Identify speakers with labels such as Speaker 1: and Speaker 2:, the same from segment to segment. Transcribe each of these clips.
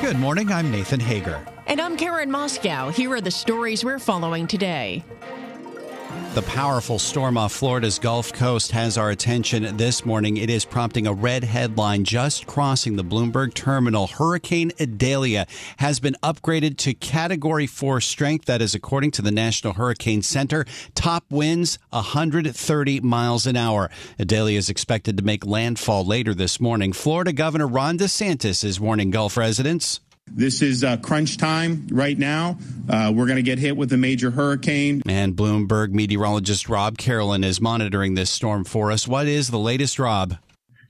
Speaker 1: Good morning. I'm Nathan Hager.
Speaker 2: And I'm Karen Moskow. Here are the stories we're following today.
Speaker 1: The powerful storm off Florida's Gulf Coast has our attention this morning. It is prompting a red headline just crossing the Bloomberg terminal. Hurricane Idalia has been upgraded to Category 4 strength. That is according to the National Hurricane Center. Top winds 130 miles an hour. Idalia is expected to make landfall later this morning. Florida Governor Ron DeSantis is warning Gulf residents.
Speaker 3: This is uh, crunch time right now. Uh, we're going to get hit with a major hurricane.
Speaker 1: And Bloomberg meteorologist Rob Carolan is monitoring this storm for us. What is the latest, Rob?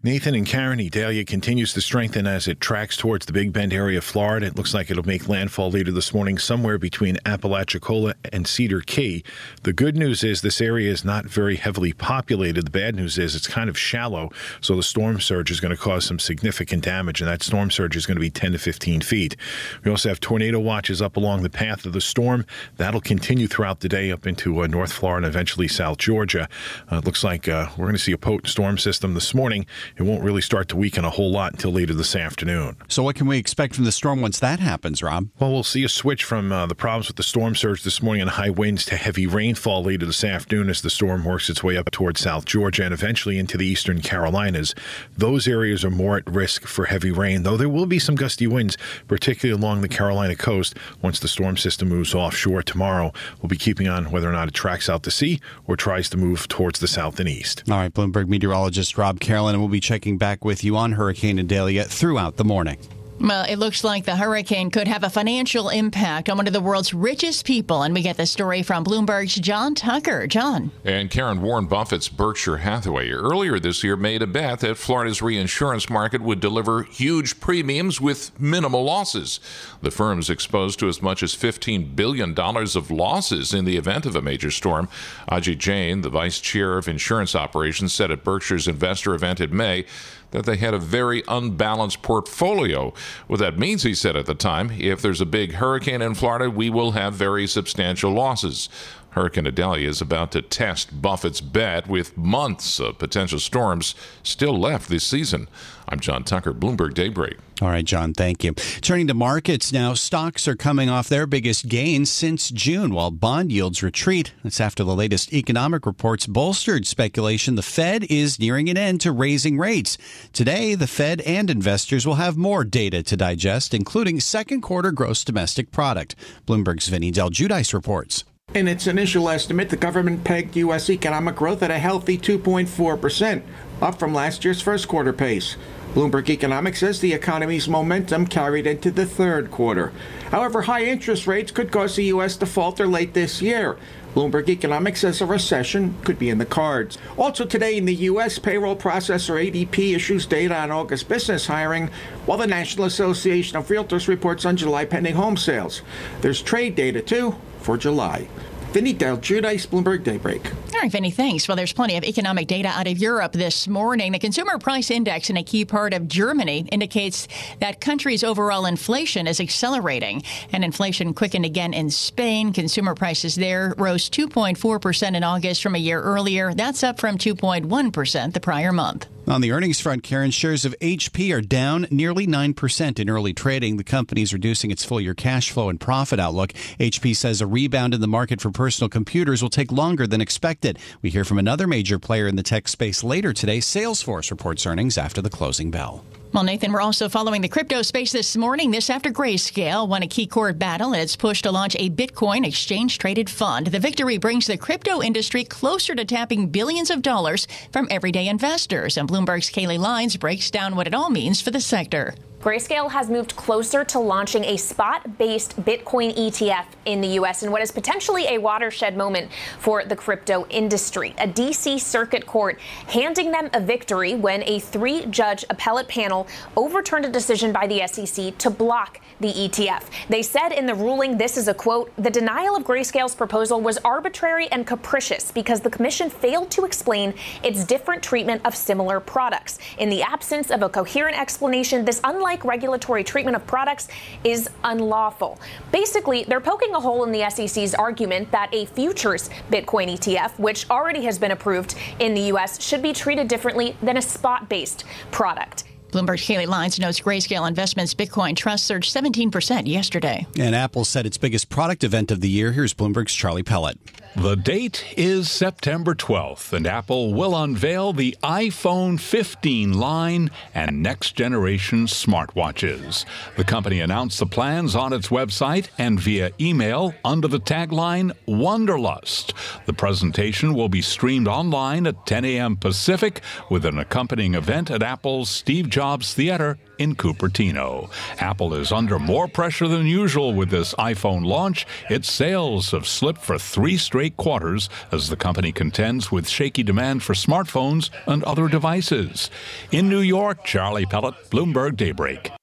Speaker 4: Nathan and Karen, Idalia continues to strengthen as it tracks towards the Big Bend area of Florida. It looks like it'll make landfall later this morning somewhere between Apalachicola and Cedar Key. The good news is this area is not very heavily populated. The bad news is it's kind of shallow, so the storm surge is going to cause some significant damage, and that storm surge is going to be 10 to 15 feet. We also have tornado watches up along the path of the storm. That'll continue throughout the day up into uh, North Florida and eventually South Georgia. Uh, it looks like uh, we're going to see a potent storm system this morning it won't really start to weaken a whole lot until later this afternoon.
Speaker 1: So, what can we expect from the storm once that happens, Rob?
Speaker 4: Well, we'll see a switch from uh, the problems with the storm surge this morning and high winds to heavy rainfall later this afternoon as the storm works its way up towards South Georgia and eventually into the eastern Carolinas. Those areas are more at risk for heavy rain, though there will be some gusty winds, particularly along the Carolina coast once the storm system moves offshore tomorrow. We'll be keeping on whether or not it tracks out to sea or tries to move towards the south and east.
Speaker 1: All right, Bloomberg meteorologist Rob Carolan, and we'll checking back with you on Hurricane Idalia throughout the morning.
Speaker 2: Well, it looks like the hurricane could have a financial impact on one of the world's richest people. And we get the story from Bloomberg's John Tucker. John.
Speaker 5: And Karen Warren Buffett's Berkshire Hathaway earlier this year made a bet that Florida's reinsurance market would deliver huge premiums with minimal losses. The firm's exposed to as much as $15 billion of losses in the event of a major storm. Ajit Jain, the vice chair of insurance operations, said at Berkshire's investor event in May that they had a very unbalanced portfolio. What that means, he said at the time, if there's a big hurricane in Florida, we will have very substantial losses. Hurricane Idalia is about to test Buffett's bet with months of potential storms still left this season. I'm John Tucker, Bloomberg Daybreak.
Speaker 1: All right, John, thank you. Turning to markets now, stocks are coming off their biggest gains since June while bond yields retreat. That's after the latest economic reports bolstered speculation the Fed is nearing an end to raising rates. Today, the Fed and investors will have more data to digest, including second quarter gross domestic product. Bloomberg's Vinny Del Giudice reports.
Speaker 6: In its initial estimate, the government pegged U.S. economic growth at a healthy 2.4%, up from last year's first quarter pace. Bloomberg Economics says the economy's momentum carried into the third quarter. However, high interest rates could cause the U.S. to falter late this year. Bloomberg Economics says a recession could be in the cards. Also today in the U.S., payroll processor ADP issues data on August business hiring, while the National Association of Realtors reports on July pending home sales. There's trade data, too, for July. Vinny Del Giudice, Bloomberg Daybreak.
Speaker 2: All right, Vinny, thanks. Well, there's plenty of economic data out of Europe this morning. The Consumer Price Index in a key part of Germany indicates that country's overall inflation is accelerating. And inflation quickened again in Spain. Consumer prices there rose 2.4% in August from a year earlier. That's up from 2.1% the prior month.
Speaker 1: On the earnings front, Karen, shares of HP are down nearly 9% in early trading. The company is reducing its full year cash flow and profit outlook. HP says a rebound in the market for personal computers will take longer than expected. We hear from another major player in the tech space later today. Salesforce reports earnings after the closing bell.
Speaker 2: Well, Nathan, we're also following the crypto space this morning. This after Grayscale won a key court battle in its push to launch a Bitcoin exchange traded fund. The victory brings the crypto industry closer to tapping billions of dollars from everyday investors. And Bloomberg's Kailey Leinz breaks down what it all means for the sector.
Speaker 7: Grayscale has moved closer to launching a spot based Bitcoin ETF in the U.S. in what is potentially a watershed moment for the crypto industry. A D.C. Circuit Court handing them a victory when a three judge appellate panel overturned a decision by the SEC to block the ETF. They said in the ruling, this is a quote, the denial of Grayscale's proposal was arbitrary and capricious because the commission failed to explain its different treatment of similar products. In the absence of a coherent explanation, this unlikely unlike regulatory treatment of products, is unlawful. Basically, they're poking a hole in the SEC's argument that a futures Bitcoin ETF, which already has been approved in the U.S., should be treated differently than a spot based product.
Speaker 2: Bloomberg's Kailey Leinz notes Grayscale Investments Bitcoin Trust surged 17% yesterday.
Speaker 1: And Apple said its biggest product event of the year. Here's Bloomberg's Charlie Pellett.
Speaker 8: The date is September 12th, and Apple will unveil the iPhone 15 line and next generation smartwatches. The company announced the plans on its website and via email under the tagline Wonderlust. The presentation will be streamed online at 10 a.m. Pacific with an accompanying event at Apple's Steve Jobs Theater in Cupertino. Apple is under more pressure than usual with this iPhone launch. Its sales have slipped for three straight quarters as the company contends with shaky demand for smartphones and other devices. In New York, Charlie Pellett, Bloomberg Daybreak.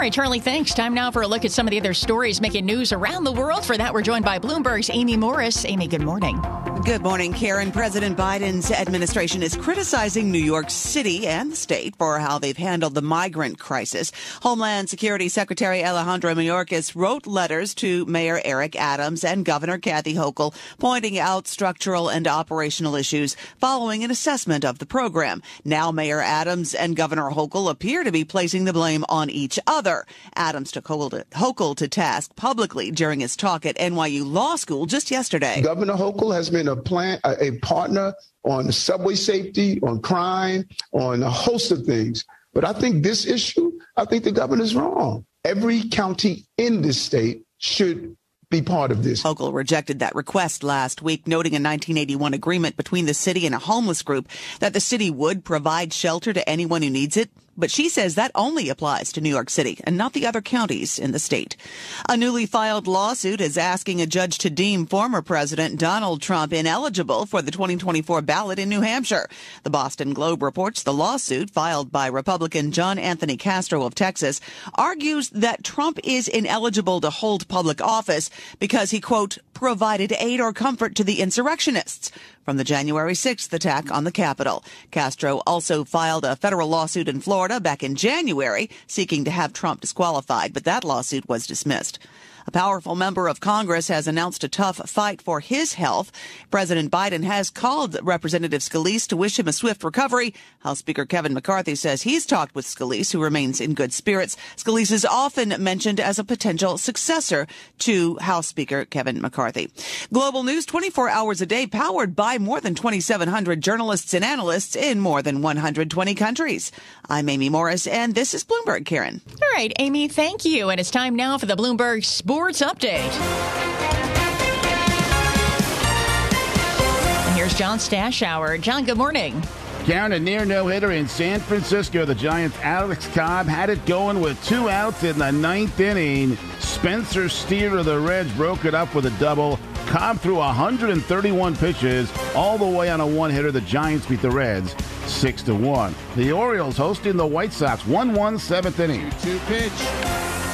Speaker 2: Right, Charlie, thanks. Time now for a look at some of the other stories making news around the world. For that, we're joined by Bloomberg's Amy Morris. Amy, good morning.
Speaker 9: Good morning, Karen. President Biden's administration is criticizing New York City and the state for how they've handled the migrant crisis. Homeland Security Secretary Alejandro Mayorkas wrote letters to Mayor Eric Adams and Governor Kathy Hochul pointing out structural and operational issues following an assessment of the program. Now Mayor Adams and Governor Hochul appear to be placing the blame on each other. Adams took Hochul to task publicly during his talk at NYU Law School just yesterday.
Speaker 10: Governor Hochul has been a plan, a partner on subway safety, on crime, on a host of things. But I think this issue, I think the governor's wrong. Every county in this state should be part of this.
Speaker 9: Hochul rejected that request last week, noting a 1981 agreement between the city and a homeless group that the city would provide shelter to anyone who needs it. But she says that only applies to New York City and not the other counties in the state. A newly filed lawsuit is asking a judge to deem former President Donald Trump ineligible for the 2024 ballot in New Hampshire. The Boston Globe reports the lawsuit filed by Republican John Anthony Castro of Texas argues that Trump is ineligible to hold public office because he, quote, provided aid or comfort to the insurrectionists from the January 6th attack on the Capitol. Castro also filed a federal lawsuit in Florida back in January seeking to have Trump disqualified, but that lawsuit was dismissed. A powerful member of Congress has announced a tough fight for his health. President Biden has called Representative Scalise to wish him a swift recovery. House Speaker Kevin McCarthy says he's talked with Scalise, who remains in good spirits. Scalise is often mentioned as a potential successor to House Speaker Kevin McCarthy. Global news 24 hours a day, powered by more than 2,700 journalists and analysts in more than 120 countries. I'm Amy Morris, and this is Bloomberg, Karen.
Speaker 2: All right, Amy, thank you. And it's time now for the Bloomberg Sports Update. And here's John Stashower. John, good morning.
Speaker 11: Karen, a near no hitter in San Francisco. The Giants' Alex Cobb had it going with two outs in the ninth inning. Spencer Steer of the Reds broke it up with a double. Cobb threw 131 pitches all the way on a one hitter. The Giants beat the Reds 6 to 1. The Orioles hosting the White Sox 1 1 seventh inning.
Speaker 12: Two pitch.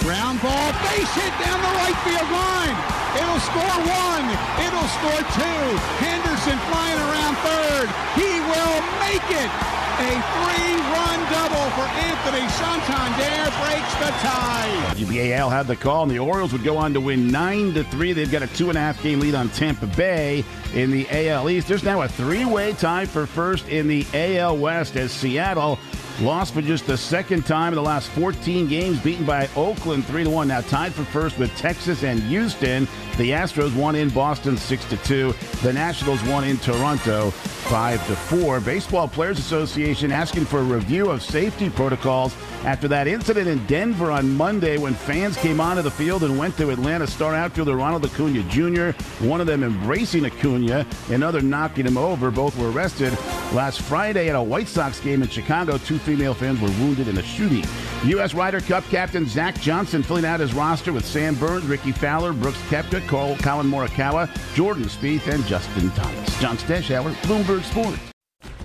Speaker 12: Ground ball, base hit down the right field line. It'll score one. It'll score two. Henderson flying around third. He will make it. A three-run double for Anthony Santander breaks the tie.
Speaker 11: WBAL had the call, and the Orioles would go on to win nine to three. They've got a two and a half game lead on Tampa Bay in the AL East. There's now a three-way tie for first in the AL West as Seattle lost for just the second time in the last 14 games, beaten by Oakland 3 to 1. Now tied for first with Texas and Houston. The Astros won in Boston 6 to 2. The Nationals won in Toronto 5 to 4. Baseball Players Association asking for a review of safety protocols after that incident in Denver on Monday when fans came onto the field and went to Atlanta star outfielder Ronald Acuna Jr., one of them embracing Acuna, another knocking him over. Both were arrested last Friday at a White Sox game in Chicago. Two female fans were wounded in a shooting. U.S. Ryder Cup captain Zach Johnson filling out his roster with Sam Burns, Rickie Fowler, Brooks Koepka, Cole, Collin Morikawa, Jordan Spieth, and Justin Thomas. John Stashower, Bloomberg Sports.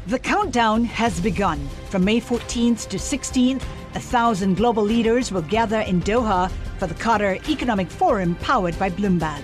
Speaker 13: The countdown has begun. From May 14th to 16th, a thousand global leaders will gather in Doha for the Qatar Economic Forum powered by Bloomberg.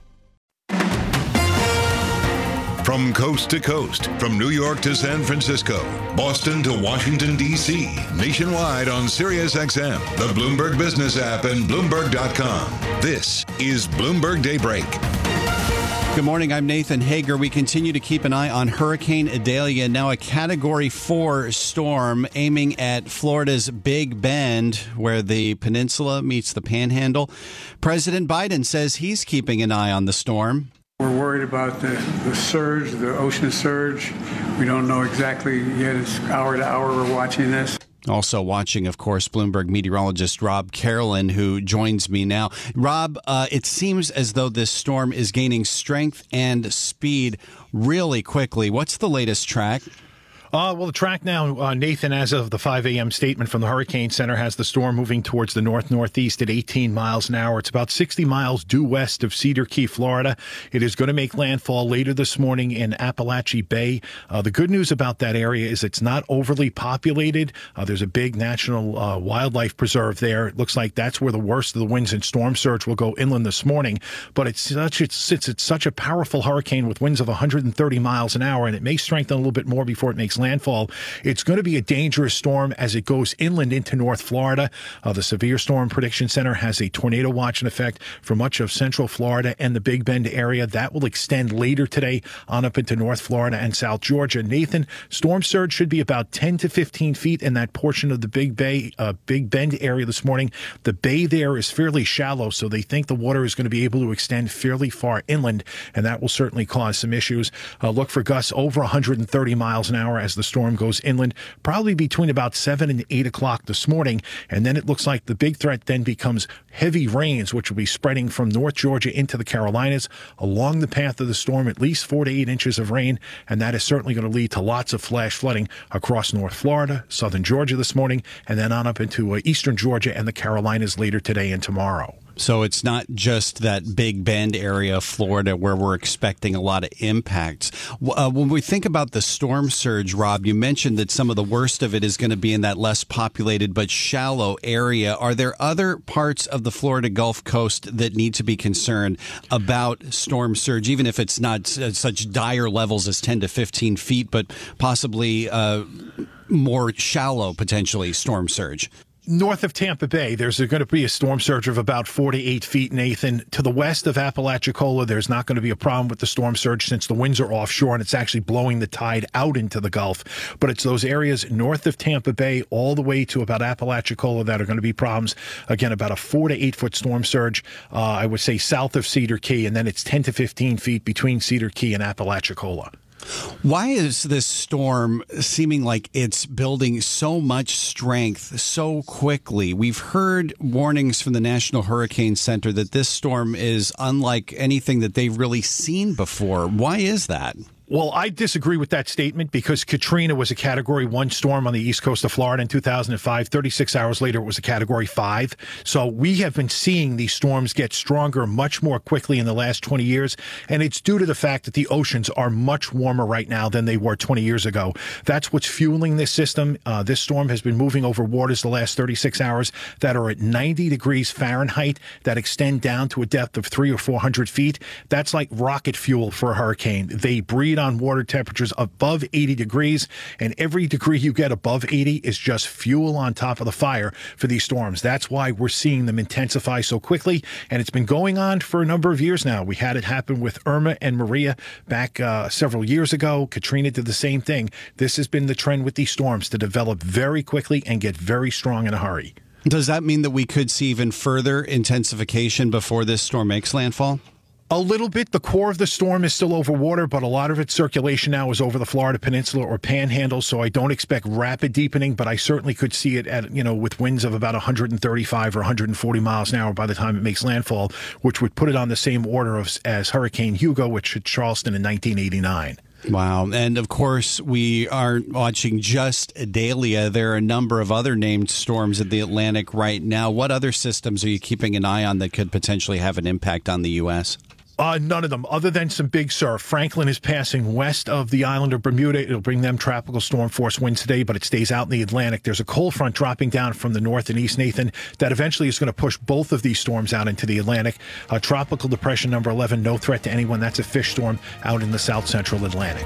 Speaker 14: From coast to coast, from New York to San Francisco, Boston to Washington, D.C., nationwide on SiriusXM, the Bloomberg Business app, and Bloomberg.com. This is Bloomberg Daybreak.
Speaker 1: Good morning. I'm Nathan Hager. We continue to keep an eye on Hurricane Idalia, now a Category 4 storm aiming at Florida's Big Bend, where the peninsula meets the panhandle. President Biden says he's keeping an eye on the storm.
Speaker 15: We're worried about the, the surge, the ocean surge. We don't know exactly yet. It's hour to hour we're watching this.
Speaker 1: Also watching, of course, Bloomberg meteorologist Rob Carolan, who joins me now. Rob, uh, it seems as though this storm is gaining strength and speed really quickly. What's the latest track?
Speaker 4: Uh, well, the track now, uh, Nathan, as of the 5 a.m. statement from the Hurricane Center, has the storm moving towards the north northeast at 18 miles an hour. It's about 60 miles due west of Cedar Key, Florida. It is going to make landfall later this morning in Apalachee Bay. Uh, the good news about that area is it's not overly populated. Uh, there's a big national uh, wildlife preserve there. It looks like that's where the worst of the winds and storm surge will go inland this morning. But it's such it's such a powerful hurricane with winds of 130 miles an hour, and it may strengthen a little bit more before it makes landfall. It's going to be a dangerous storm as it goes inland into North Florida. Uh, the Severe Storm Prediction Center has a tornado watch in effect for much of central Florida and the Big Bend area. That will extend later today on up into North Florida and South Georgia. Nathan, storm surge should be about 10 to 15 feet in that portion of the Big Bay, uh, Big Bend area this morning. The bay there is fairly shallow, so they think the water is going to be able to extend fairly far inland, and that will certainly cause some issues. Uh, look for gusts over 130 miles an hour as the storm goes inland, probably between about 7 and 8 o'clock this morning. And then it looks like the big threat then becomes heavy rains, which will be spreading from North Georgia into the Carolinas along the path of the storm, at least 4 to 8 inches of rain. And that is certainly going to lead to lots of flash flooding across North Florida, southern Georgia this morning, and then on up into uh, eastern Georgia and the Carolinas later today and tomorrow.
Speaker 1: So it's not just that Big Bend area of Florida where we're expecting a lot of impacts. Uh, when we think about the storm surge, Rob, you mentioned that some of the worst of it is going to be in that less populated but shallow area. Are there other parts of the Florida Gulf Coast that need to be concerned about storm surge, even if it's not such dire levels as 10 to 15 feet, but possibly uh, more shallow, potentially, storm surge?
Speaker 4: North of Tampa Bay, there's going to be a storm surge of about four to eight feet, Nathan. To the west of Apalachicola, there's not going to be a problem with the storm surge since the winds are offshore and it's actually blowing the tide out into the Gulf. But it's those areas north of Tampa Bay all the way to about Apalachicola that are going to be problems. Again, about a four to eight foot storm surge, uh, I would say south of Cedar Key, and then it's 10 to 15 feet between Cedar Key and Apalachicola.
Speaker 1: Why is this storm seeming like it's building so much strength so quickly? We've heard warnings from the National Hurricane Center that this storm is unlike anything that they've really seen before. Why is that?
Speaker 4: Well, I disagree with that statement because Katrina was a category one storm on the east coast of Florida in 2005. 36 hours later, it was a category five. So we have been seeing these storms get stronger much more quickly in the last 20 years. And it's due to the fact that the oceans are much warmer right now than they were 20 years ago. That's what's fueling this system. Uh, this storm has been moving over waters the last 36 hours that are at 90 degrees Fahrenheit that extend down to a depth of three or 400 feet. That's like rocket fuel for a hurricane. They breed on water temperatures above 80 degrees. And every degree you get above 80 is just fuel on top of the fire for these storms. That's why we're seeing them intensify so quickly. And it's been going on for a number of years now. We had it happen with Irma and Maria back uh, several years ago. Katrina did the same thing. This has been the trend with these storms to develop very quickly and get very strong in a hurry.
Speaker 1: Does that mean that we could see even further intensification before this storm makes landfall?
Speaker 4: A little bit. The core of the storm is still over water, but a lot of its circulation now is over the Florida Peninsula or Panhandle. So I don't expect rapid deepening, but I certainly could see it at, you know, with winds of about 135 or 140 miles an hour by the time it makes landfall, which would put it on the same order of, as Hurricane Hugo, which hit Charleston in 1989.
Speaker 1: Wow. And of course, we aren't watching just Idalia. Uh, there are a number of other named storms in the Atlantic right now. What other systems are you keeping an eye on that could potentially have an impact on the U.S.?
Speaker 4: Uh, none of them, other than some big surf. Franklin is passing west of the island of Bermuda. It'll bring them tropical storm force winds today, but it stays out in the Atlantic. There's a cold front dropping down from the north and east, Nathan, that eventually is going to push both of these storms out into the Atlantic. Uh, tropical depression number 11, no threat to anyone. That's a fish storm out in the south central Atlantic.